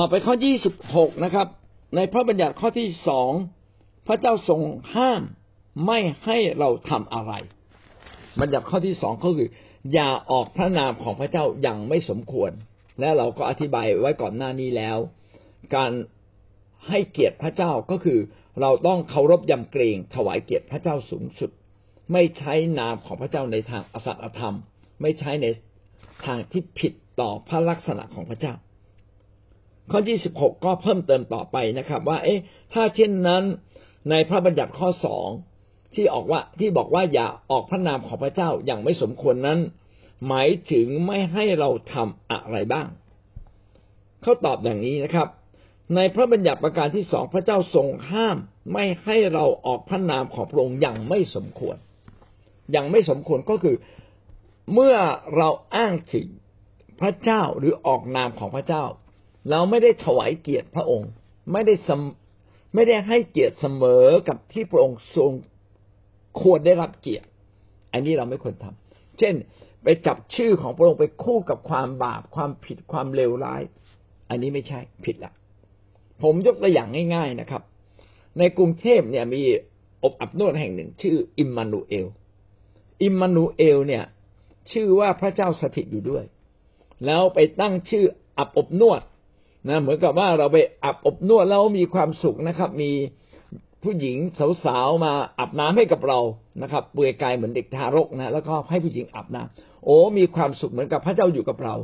ต่อไปข้อยี่สิบหกนะครับ ในพระบัญญัติข้อที่สองพระเจ้าทรงห้ามไม่ให้เราทำอะไร บัญญัติข้อที่สองก็คือ อย่าออกพระนามของพระเจ้าอย่างไม่สมควร และเราก็อธิบายไว้ก่อนหน้านี้แล้ว การให้เกียรติพระเจ้าก็คือ เราต้องเคารพยำเกรงถวายเกียรติพระเจ้าสูงสุด ไม่ใช้นามของพระเจ้าในทางอสัตธรรม ไม่ใช้ในทางที่ผิดต่อพระลักษณะของพระเจ้า ข้อที่สิบหกก็เพิ่มเติมต่อไปนะครับ ว่า เอ๊ะ ถ้าเช่นนั้นในพระบัญญัติข้อสองที่ออกว่าที่บอกว่าอย่าออกพระนามของพระเจ้าอย่างไม่สมควรนั้น หมายถึงไม่ให้เราทำอะไรบ้าง เขาตอบอย่างนี้นะครับ ในพระบัญญัติประการที่สองพระเจ้าทรงห้าม ไม่ให้เราออกพระนามของพระองค์อย่างไม่สมควร อย่างไม่สมควรก็คือเมื่อเราอ้างถึงพระเจ้าหรือออกนามของพระเจ้า เราไม่ได้ถวายเกียรติพระองค์ ไม่ได้ไม่ได้ให้เกียรติเสมอกับที่พระองค์ทรงควรได้รับเกียรติ อันนี้เราไม่ควรทำเช่น ไปจับชื่อของพระองค์ไปคู่กับความบาปความผิดความเลวร้าย อันนี้ไม่ใช่ผิดละผมยกตัวอย่างง่าย ๆนะครับ ในกรุงเทพเนี่ยมีอบอับนวดแห่งหนึ่ง ชื่ออิมมานูเอล อิมมานูเอลเนี่ย ชื่อว่าพระเจ้าสถิตอยู่ด้วย แล้วไปตั้งชื่ออับอบนวด นะเหมือนกับว่าเราไปอับอบนวดแล้วมีความสุขนะครับ มีผู้หญิงสาวๆมาอาบน้ำให้กับเรานะครับเปลือยกายเหมือนเด็กทารกนะแล้วก็ให้ผู้หญิงอาบน้ำโอ้มีความสุขเหมือนกับพระเจ้าอยู่กับเรา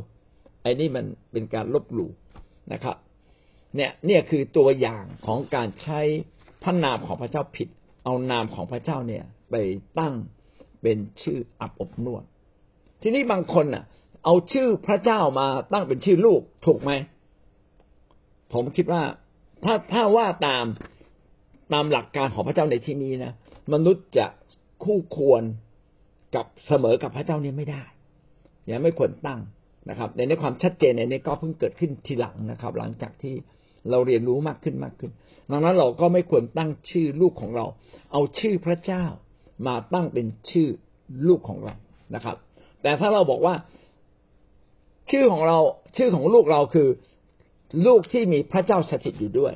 ไอ้นี่มันเป็นการลบหลู่นะครับ เนี่ยเนี่ยคือตัวอย่างของการใช้พระนามของพระเจ้าผิด เอานามของพระเจ้าเนี่ย ไปตั้งเป็นชื่ออับอบนวด ทีนี้บางคนอะ เอาชื่อพระเจ้ามาตั้งเป็นชื่อลูกถูกไหม ผมคิดว่าถ้าถ้าว่าตามตามหลักการของพระเจ้าในที่นี้นะมนุษย์จะคู่ควรกับเสมอกับพระเจ้านี้ไม่ได้ยังไม่ควรตั้งนะครับ ในในความชัดเจนในนี้ก็เพิ่งเกิดขึ้นทีหลังนะครับ หลังจากที่เราเรียนรู้มากขึ้นมากขึ้น ดังนั้นเราก็ไม่ควรตั้งชื่อลูกของเรา เอาชื่อพระเจ้ามาตั้งเป็นชื่อลูกของเรานะครับ แต่ถ้าเราบอกว่า ชื่อของเราชื่อของลูกเราคือ ลูกที่มีพระเจ้าสถิตอยู่ด้วย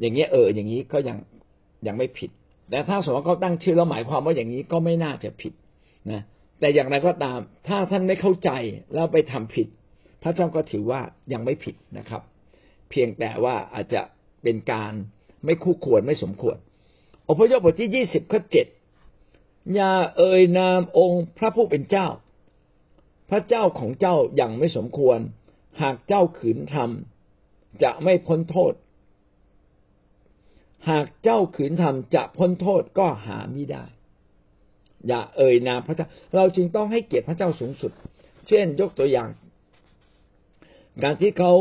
อย่างเงี้ยเอออย่างนี้ก็ยังยังไม่ผิด แต่ถ้าสมมติเขาตั้งชื่อแล้วหมายความว่าอย่างนี้ก็ไม่น่าจะผิดนะแต่อย่างไรก็ตาม ถ้าท่านไม่เข้าใจแล้วไปทำผิด พระเจ้าก็ถือว่ายังไม่ผิดนะครับ เพียงแต่ว่าอาจจะเป็นการไม่คู่ควรไม่สมควร อพยพบทที่ยี่สิบข้อเจ็ดอย่าเอ่ยนามองค์พระผู้เป็นเจ้า พระเจ้าของเจ้าอย่างไม่สมควร หากเจ้าขืนทำ จะไม่พ้นโทษ หากเจ้าขืนทำจะพ้นโทษก็หาไม่ได้ อย่าเอ่ยนามพระเจ้า เราจึงต้องให้เกียรติพระเจ้าสูงสุด เช่น ยกตัวอย่าง การที่เขา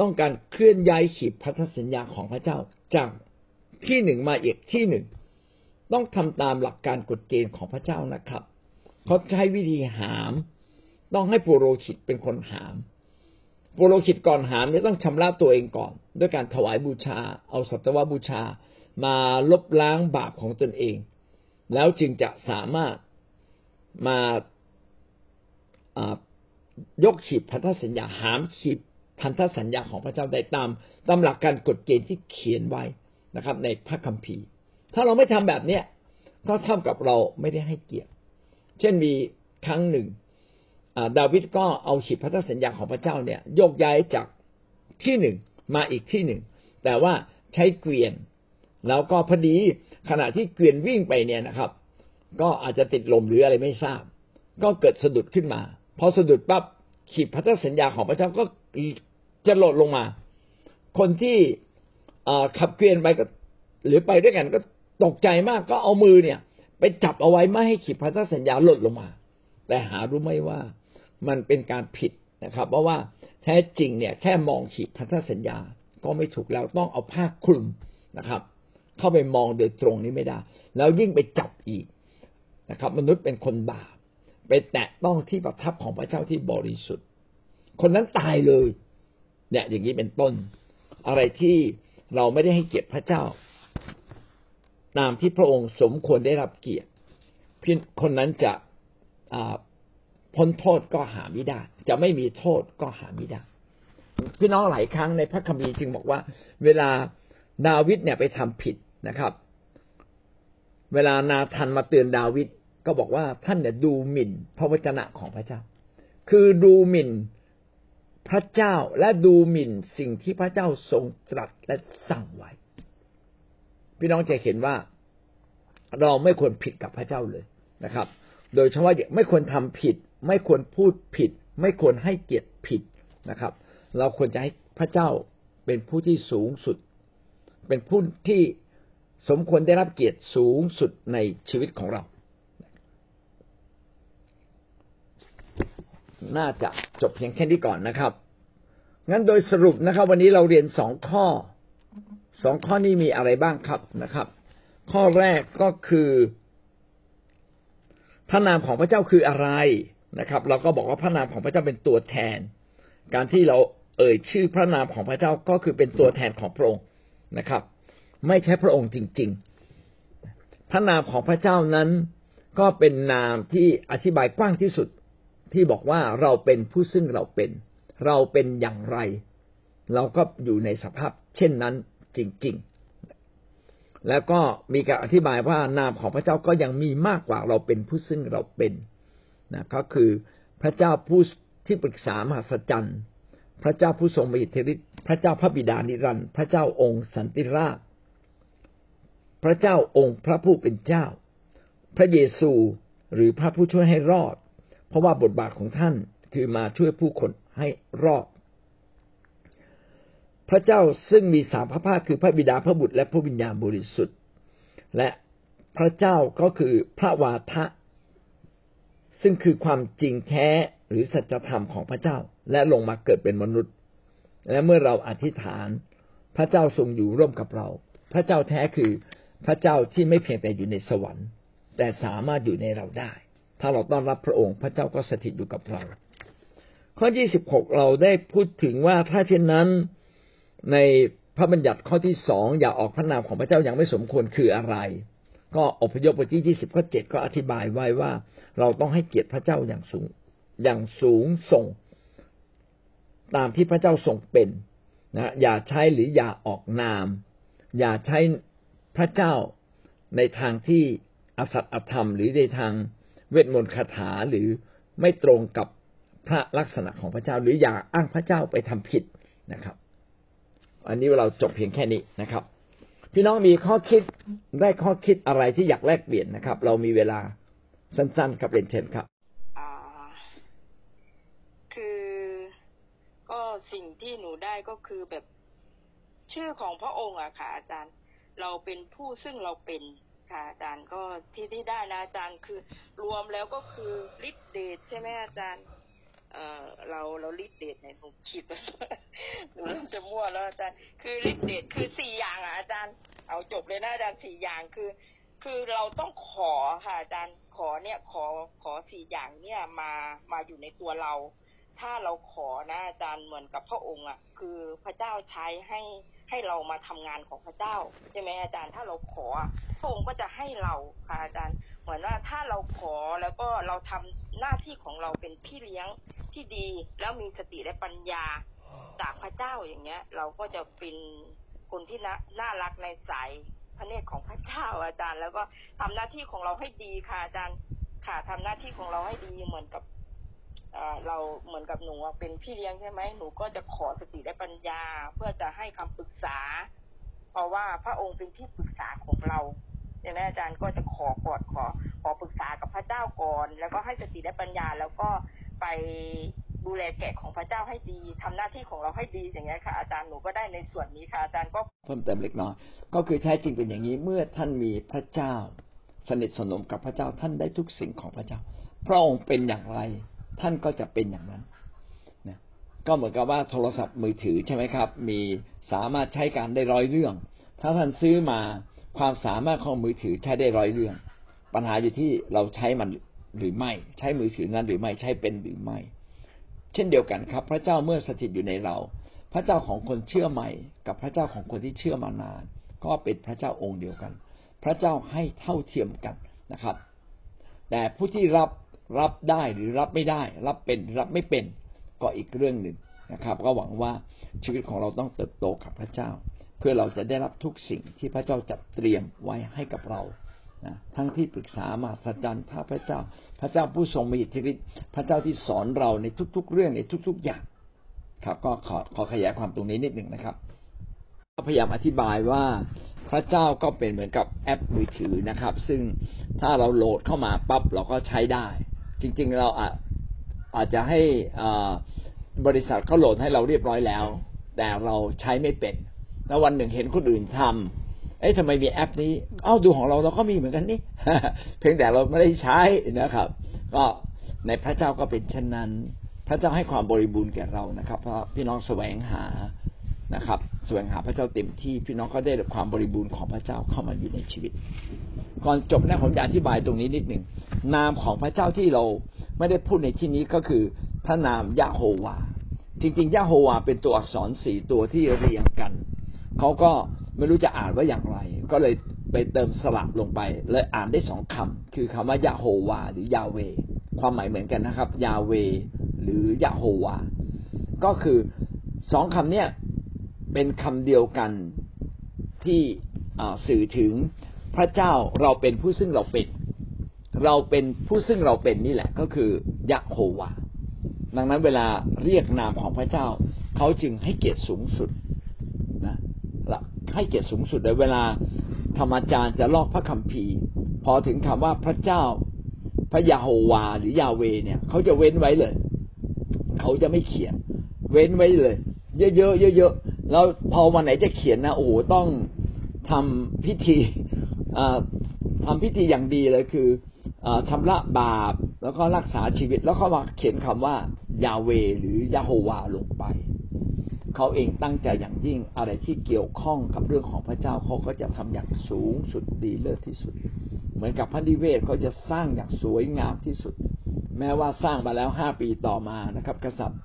ต้องการเคลื่อนย้ายขีดพันธสัญญาของพระเจ้าจากที่หนึ่งมาอีกที่หนึ่ง ต้องทำตามหลักการกฎเกณฑ์ของพระเจ้านะครับ เขาใช้วิธีหาม ต้องให้ปุโรหิตเป็นคนหาม ปุโรหิตก่อนหามจะต้องชำระตัวเองก่อน ด้วยการถวายบูชา เอาสัตวบูชา มาลบล้างบาปของตนเอง แล้วจึงจะสามารถมายกขีดพันธสัญญาหามขีดพันธสัญญาของพระเจ้าได้ตามตามหลักการกฎเกณฑ์ที่เขียนไว้นะครับ ในพระคัมภีร์ ถ้าเราไม่ทำแบบเนี้ยก็เท่ากับเราไม่ได้ให้เกียรติ เช่นมีครั้งหนึ่ง ดาวิดก็เอาขีดพันธสัญญาของพระเจ้าเนี่ยโยกย้ายจากที่หนึ่งมาอีกที่หนึ่ง แต่ว่าใช้เกวียน แล้วก็พอดีขณะที่เกวียนวิ่งไปเนี่ยนะครับ ก็อาจจะติดลมหรืออะไรไม่ทราบ ก็เกิดสะดุดขึ้นมา พอสะดุดปั๊บขีดพันธสัญญาของพระเจ้าก็จะหล่นลงมา คนที่ขับเกวียนไปก็หรือไปด้วยกันก็ตกใจมากก็เอามือเนี่ย ไปจับเอาไว้ไม่ให้ขีดพันธสัญญาหล่นลงมา แต่หารู้ไหมว่า มันเป็นการผิดนะครับ เพราะว่าแท้จริงเนี่ยแค่มองขีดพันธสัญญาก็ไม่ถูกแล้วต้องเอาผ้าคลุมนะครับ เข้าไปมองโดยตรงนี้ไม่ได้ แล้วยิ่งไปจับอีกนะครับ มนุษย์เป็นคนบาปไปแตะต้องที่ประทับของพระเจ้าที่บริสุทธิ์ คนนั้นตายเลยเนี่ยอย่างนี้เป็นต้น อะไรที่เราไม่ได้ให้เกียรติพระเจ้า ตามที่พระองค์สมควรได้รับเกียรติคนนั้นจะ พ้นโทษก็หาไม่ได้ จะไม่มีโทษก็หาไม่ได้พี่น้องหลายครั้งในพระคัมภีร์จึงบอกว่า เวลาดาวิดเนี่ยไปทำผิดนะครับ เวลานาธันมาเตือนดาวิดก็บอกว่าท่านเนี่ยดูหมิ่นพระวจนะของพระเจ้า คือดูหมิ่นพระเจ้าและดูหมิ่นสิ่งที่พระเจ้าทรงตรัสและสั่งไว้ พี่น้องจะเห็นว่าเราไม่ควรผิดกับพระเจ้าเลยนะครับ โดยเฉพาะไม่ควรทำผิด ไม่ควรพูดผิด ไม่ควรให้เกียรติผิดนะครับ เราควรจะให้พระเจ้าเป็นผู้ที่สูงสุด เป็นผู้ที่สมควรได้รับเกียรติสูงสุดในชีวิตของเรา น่าจะจบเพียงแค่นี้ก่อนนะครับ งั้นโดยสรุปนะครับ วันนี้เราเรียนสองข้อ สองข้อนี้มีอะไรบ้างครับนะครับ ข้อแรกก็คือพระนามของพระเจ้าคืออะไร นะครับ เราก็บอกว่าพระนามของพระเจ้าเป็นตัวแทน การที่เราเอ่ยชื่อพระนามของพระเจ้าก็คือเป็นตัวแทนของพระองค์นะครับ ไม่ใช่พระองค์จริง ๆ พระนามของพระเจ้านั้นก็เป็นนามที่อธิบายกว้างที่สุดที่บอกว่าเราเป็นผู้ซึ่งเราเป็น เราเป็นอย่างไร เราก็อยู่ในสภาพเช่นนั้นจริง ๆ แล้วก็มีการอธิบายว่านามของพระเจ้าก็ยังมีมากกว่าเราเป็นผู้ซึ่งเราเป็น นะก็คือพระเจ้าผู้ที่ปรึกษามหัศจรรย์พระเจ้าผู้ทรงมีอิทธิฤทธิ์พระเจ้าพระบิดานิรันดร์พระเจ้าองค์สันติราชพระเจ้าองค์พระผู้เป็นเจ้า พระเยซูหรือพระผู้ช่วยให้รอด เพราะว่าบทบาทของท่านคือมาช่วยผู้คนให้รอด พระเจ้าซึ่งมีสามพระภาคคือพระบิดาพระบุตรและพระวิญญาณบริสุทธิ์ และพระเจ้าก็คือพระวาทะ ซึ่งคือความจริงแท้หรือสัจธรรมของพระเจ้า และลงมาเกิดเป็นมนุษย์ และเมื่อเราอธิษฐาน พระเจ้าทรงอยู่ร่วมกับเรา พระเจ้าแท้คือพระเจ้าที่ไม่เพียงแต่อยู่ในสวรรค์ แต่สามารถอยู่ในเราได้ ถ้าเราต้อนรับพระองค์ พระเจ้าก็สถิตอยู่กับเรา ข้อที่สิบหกเราได้พูดถึงว่าถ้าเช่นนั้นในพระบัญญัติข้อที่สองอย่าออกพระนามของพระเจ้ายังไม่สมควรคืออะไร ก็อพยพบทที่ยี่สิบข้อเจ็ดก็อธิบายไว้ว่า เราต้องให้เกียรติพระเจ้าอย่างสูงอย่างสูงส่ง ตามที่พระเจ้าทรงเป็นนะอย่าใช้หรืออย่าออกนาม อย่าใช้พระเจ้าในทางที่อสัตอธรรม หรือในทางเวทมนต์คาถาหรือไม่ตรงกับพระลักษณะของพระเจ้า หรืออย่าอ้างพระเจ้าไปทำผิดนะครับ อันนี้เราจบเพียงแค่นี้นะครับ พี่น้องมีข้อคิดได้ข้อคิดอะไรที่อยากแลกเปลี่ยนนะครับ เรามีเวลาสั้นๆครับเรียนเชิญครับคือก็สิ่งที่หนูได้ก็คือแบบชื่อของพระองค์อะค่ะอาจารย์ เราเป็นผู้ซึ่งเราเป็นค่ะอาจารย์ก็ที่ที่ได้นะอาจารย์คือรวมแล้วก็คือฤทธิเดชใช่ไหมอาจารย์ เออเราเราฤทธิเดชเนี่ยหนูคิดว่าหนูจะมั่วแล้วอาจารย์คือฤทธิเดชคือสี่อย่างอะอาจารย์ เอาจบเลยนะอาจารย์สี่อย่างคือ คือเราต้องขอค่ะอาจารย์ขอเนี่ยขอขอสี่อย่างเนี่ยมามาอยู่ในตัวเรา ถ้าเราขอนะอาจารย์เหมือนกับพระองค์อะ คือพระเจ้าใช้ให้ให้เรามาทำงานของพระเจ้าใช่ไหมอาจารย์ ถ้าเราขอพระองค์ก็จะให้เราค่ะอาจารย์ เหมือนว่าถ้าเราขอแล้วก็เราทำหน้าที่ของเราเป็นพี่เลี้ยง ที่ดีแล้วมีสติและปัญญาจากพระเจ้าอย่างเงี้ย เราก็จะเป็นคนที่น่าน่ารักในสายพระเนตรของพระเจ้าอาจารย์ แล้วก็ทำหน้าที่ของเราให้ดีค่ะอาจารย์ค่ะทำหน้าที่ของเราให้ดีเหมือนกับเราเหมือนกับหนูเป็นพี่เลี้ยงใช่ไหมหนูก็จะขอสติและปัญญา เพื่อจะให้คำปรึกษา เพราะว่าพระองค์เป็นที่ปรึกษาของเราอย่างนี้อาจารย์ก็จะขอกอดขอขอปรึกษากับพระเจ้าก่อน แล้วก็ให้สติและปัญญา แล้วก็ ไปดูแลแกะของพระเจ้าให้ดีทำหน้าที่ของเราให้ดีอย่างนี้ค่ะ อาจารย์หนูก็ได้ในส่วนนี้ค่ะอาจารย์ก็เพิ่มเติมเล็กน้อยก็คือแท้จริงเป็นอย่างนี้เมื่อท่านมีพระเจ้า สนิทสนมกับพระเจ้าท่านได้ทุกสิ่งของพระเจ้า พระองค์เป็นอย่างไร ท่านก็จะเป็นอย่างนั้นนะก็เหมือนกับว่าโทรศัพท์มือถือใช่ไหมครับ มีสามารถใช้การได้ร้อยเรื่อง ถ้าท่านซื้อมาความสามารถของมือถือใช้ได้ร้อยเรื่อง ปัญหาอยู่ที่เราใช้มัน หรือไม่ ใช้มือถือนั้นหรือไม่ใช้เป็นหรือไม่ เช่นเดียวกันครับ พระเจ้าเมื่อสถิตอยู่ในเรา พระเจ้าของคนเชื่อใหม่ กับพระเจ้าของคนที่เชื่อมานาน ก็เป็นพระเจ้าองค์เดียวกัน พระเจ้าให้เท่าเทียมกันนะครับ แต่ผู้ที่รับรับได้หรือรับไม่ได้ รับเป็นรับไม่เป็นก็อีกเรื่องหนึ่งนะครับ ก็หวังว่าชีวิตของเราต้องเติบโตกับพระเจ้า เพื่อเราจะได้รับทุกสิ่งที่พระเจ้าจัดเตรียมไว้ให้กับเรา นะทั้งที่ปรึกษามาสัจจันท่าพระเจ้า พระเจ้าผู้ทรงมีอิทธิฤทธิ์พระเจ้าที่สอนเราในทุก ๆ เรื่องในทุก ๆ อย่าง ครับ ก็ขอขอขยายความตรงนี้นิดหนึ่งนะครับพยายามอธิบายว่าพระเจ้าก็เป็นเหมือนกับแอปมือถือนะครับ ซึ่งถ้าเราโหลดเข้ามาปั๊บเราก็ใช้ได้ จริง ๆ เราอาจอาจจะให้บริษัทเขาโหลดให้เราเรียบร้อยแล้ว แต่เราใช้ไม่เป็น แล้ววันหนึ่งเห็นคนอื่นทำ เอ๊ะทำไมมีแอปนี้ เอ้าดูของเราเราก็มีเหมือนกันนี่ เพียงแต่เราไม่ได้ใช้นะครับ ก็ในพระเจ้าก็เป็นเช่นนั้น พระเจ้าให้ความบริบูรณ์แก่เรานะครับ เพราะพี่น้องแสวงหานะครับ แสวงหาพระเจ้าเต็มที่ พี่น้องก็ได้รับความบริบูรณ์ของพระเจ้าเข้ามาอยู่ในชีวิต ก่อนจบนะผมจะอธิบายตรงนี้นิดหนึ่ง นามของพระเจ้าที่เราไม่ได้พูดในที่นี้ก็คือพระนามยะโฮวา จริงๆยะโฮวาเป็นตัวอักษรสี่ตัวที่เรียงกัน เขาก็ ไม่รู้จะอ่านว่าอย่างไร ก็เลยไปเติมสระลงไปเลยอ่านได้สองคำคือคำว่ายะโฮวาหรือยาเว ความหมายเหมือนกันนะครับ ยาเว หรือยะโฮวา ก็คือสองคำเนี้ยเป็นคำเดียวกันที่สื่อถึงพระเจ้าเราเป็นผู้ซึ่งเราเป็น เราเป็นผู้ซึ่งเราเป็นนี่แหละ ก็คือยะโฮวา ดังนั้นเวลาเรียกนามของพระเจ้า เขาจึงให้เกียรติสูงสุด ให้เกียรติสูงสุดเลยเวลาธรรมจารย์จะลอกพระคัมภีร์ พอถึงคำว่าพระเจ้าพระยาโฮวาหรือยาเวเนี่ยเขาจะเว้นไว้เลย เขาจะไม่เขียน เว้นไว้เลย เยอะๆเยอะแล้วพอวันไหนจะเขียนนะโอ้โหต้องทำพิธีทำพิธีอย่างดีเลยคือชำระบาปแล้วก็รักษาชีวิต แล้วเขามาเขียนคำว่ายาเวหรือยาโฮวาลงไป เขาเองตั้งใจอย่างยิ่งอะไรที่เกี่ยวข้องกับเรื่องของพระเจ้าเขาก็จะทำอย่างสูงสุดดีเลิศที่สุด เหมือนกับพระนิเวศเขาจะสร้างอย่างสวยงามที่สุด แม้ว่าสร้างมาแล้วห้าปีต่อมานะครับ กษัตริย์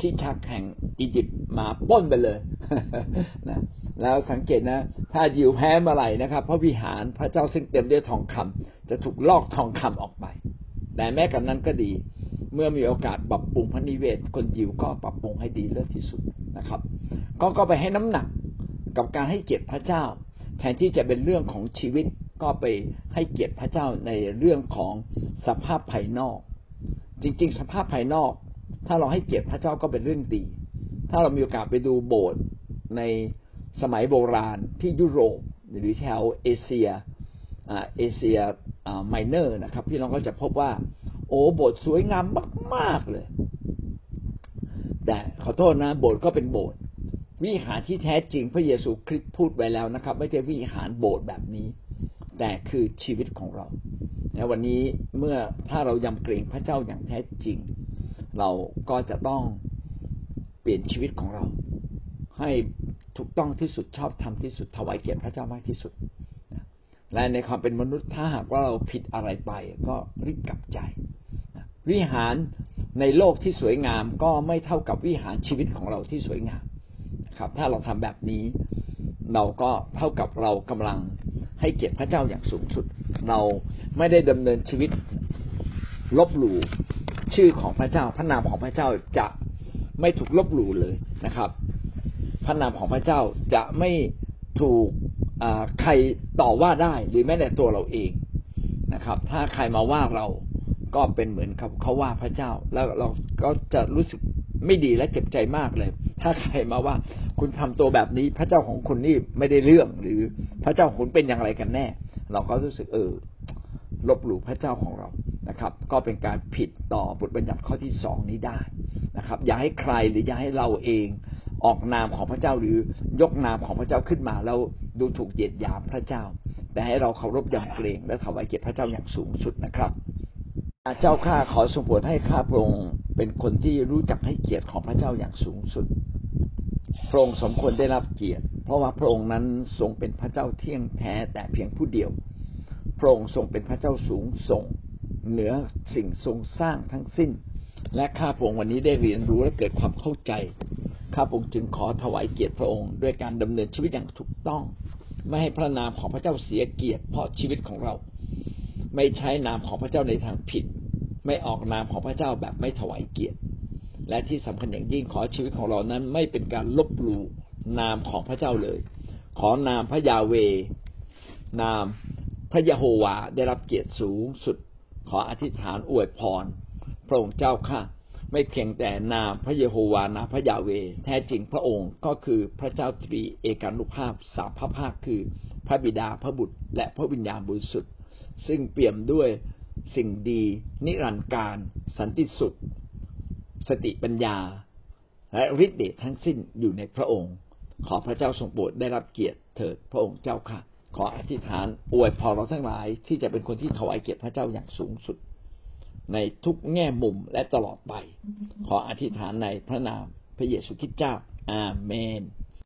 ที่ชักแห่งอียิปต์มาป้นไปเลยนะแล้วสังเกตนะ ถ้ายิวแพ้เมื่อไหร่นะครับ พระวิหารพระเจ้าซึ่งเต็มด้วยทองคำจะถูกลอกทองคำออกไป แต่แม้กันนั้นก็ดี เมื่อมีโอกาสปรับปรุงพระนิเวศ คนยิวก็ปรับปรุงให้ดีเลิศที่สุด นะครับ ก็ก็ไปให้น้ำหนักกับการให้เกียรติพระเจ้า แทนที่จะเป็นเรื่องของชีวิตก็ไปให้เกียรติพระเจ้าในเรื่องของสภาพภายนอก จริง ๆ สภาพภายนอก ถ้าเราให้เกียรติพระเจ้าก็เป็นเรื่องดี ถ้าเรามีโอกาสไปดูโบสถ์ในสมัยโบราณที่ยุโรปหรือแถวเอเชียเอเชียไมเนอร์นะครับ พี่น้องก็จะพบว่า โอ้โบสถ์สวยงามมาก ๆเลย แต่ขอโทษนะโบสถ์ก็เป็นโบสถ์วิหารที่แท้จริงพระเยซูคริสต์พูดไว้แล้วนะครับ ไม่ใช่วิหารโบสถ์แบบนี้ แต่คือชีวิตของเราในวันนี้เมื่อถ้าเรายำเกรงพระเจ้าอย่างแท้จริง เราก็จะต้องเปลี่ยนชีวิตของเรา ให้ถูกต้องที่สุดชอบทำที่สุดถวายเกียรติพระเจ้ามากที่สุดและในความเป็นมนุษย์ถ้าหากว่าเราผิดอะไรไป ก็รีบกลับใจวิหาร ในโลกที่สวยงามก็ไม่เท่ากับวิหารชีวิตของเราที่สวยงามครับ ถ้าเราทำแบบนี้ เราก็เท่ากับเรากำลังให้เกียรติพระเจ้าอย่างสูงสุด เราไม่ได้ดำเนินชีวิตลบหลู่ชื่อของพระเจ้า พระนามของพระเจ้าจะไม่ถูกลบหลู่เลยนะครับ พระนามของพระเจ้าจะไม่ถูกใครต่อว่าได้หรือแม้แต่ตัวเราเองนะครับ ถ้าใครมาว่าเรา ก็เป็นเหมือนกับเขาว่าพระเจ้า แล้วเราก็จะรู้สึกไม่ดีและเจ็บใจมากเลย ถ้าใครมาว่าคุณทำตัวแบบนี้พระเจ้าของคุณนี่ไม่ได้เรื่อง หรือพระเจ้าคุณเป็นอย่างไรกันแน่ เราก็รู้สึกเออลบหลู่พระเจ้าของเรานะครับ ก็เป็นการผิดต่อบทบัญญัติข้อที่สองนี้ได้นะครับ อย่าให้ใครหรืออย่าให้เราเองออกนามของพระเจ้าหรือยกนามของพระเจ้าขึ้นมาแล้วดูถูกเหยียดหยามพระเจ้า แต่ให้เราเคารพยำเกรงและถวายเกียรติพระเจ้าอย่างสูงสุดนะครับ เจ้าข้าขอสมบูรณ์ให้ข้าพระองค์เป็นคนที่รู้จักให้เกียรติของพระเจ้าอย่างสูงสุด พระองค์สมควรได้รับเกียรติ เพราะว่าพระองค์นั้นทรงเป็นพระเจ้าเที่ยงแท้แต่เพียงผู้เดียว พระองค์ทรงเป็นพระเจ้าสูงส่ง เหนือสิ่งทรงสร้างทั้งสิ้น และข้าพระองค์วันนี้ได้เรียนรู้และเกิดความเข้าใจ ข้าพระองค์จึงขอถวายเกียรติพระองค์ด้วยการดำเนินชีวิตอย่างถูกต้อง ไม่ให้พระนามของพระเจ้าเสียเกียรติเพราะชีวิตของเรา ไม่ใช้นามของพระเจ้าในทางผิด ไม่ออกนามของพระเจ้าแบบไม่ถวายเกียรติ และที่สำคัญอย่างยิ่งขอชีวิตของเรานั้นไม่เป็นการลบหลู่นามของพระเจ้าเลย ขอนามพระยาเวนามพระยะโฮวาได้รับเกียรติสูงสุด ขออธิษฐานอวยพรพระองค์เจ้าข้าไม่เพียงแต่นามพระเยโฮวานามพระยาเว แท้จริงพระองค์ก็คือพระเจ้าตรีเอกานุภาพสามพระภาคคือพระบิดาพระบุตร และพระวิญญาณบริสุทธิ์ ซึ่งเปี่ยมด้วยสิ่งดี นิรันดร์การ สันติสุข สติปัญญา และฤทธิ์เดชทั้งสิ้นอยู่ในพระองค์ ขอพระเจ้าทรงโปรดได้รับเกียรติเถิดพระองค์เจ้าค่ะ ขออธิษฐานอวยพรเราทั้งหลายที่จะเป็นคนที่ถวายเกียรติพระเจ้าอย่างสูงสุด ในทุกแง่มุมและตลอดไป ขออธิษฐานในพระนามพระเยซูคริสต์เจ้า อาเมน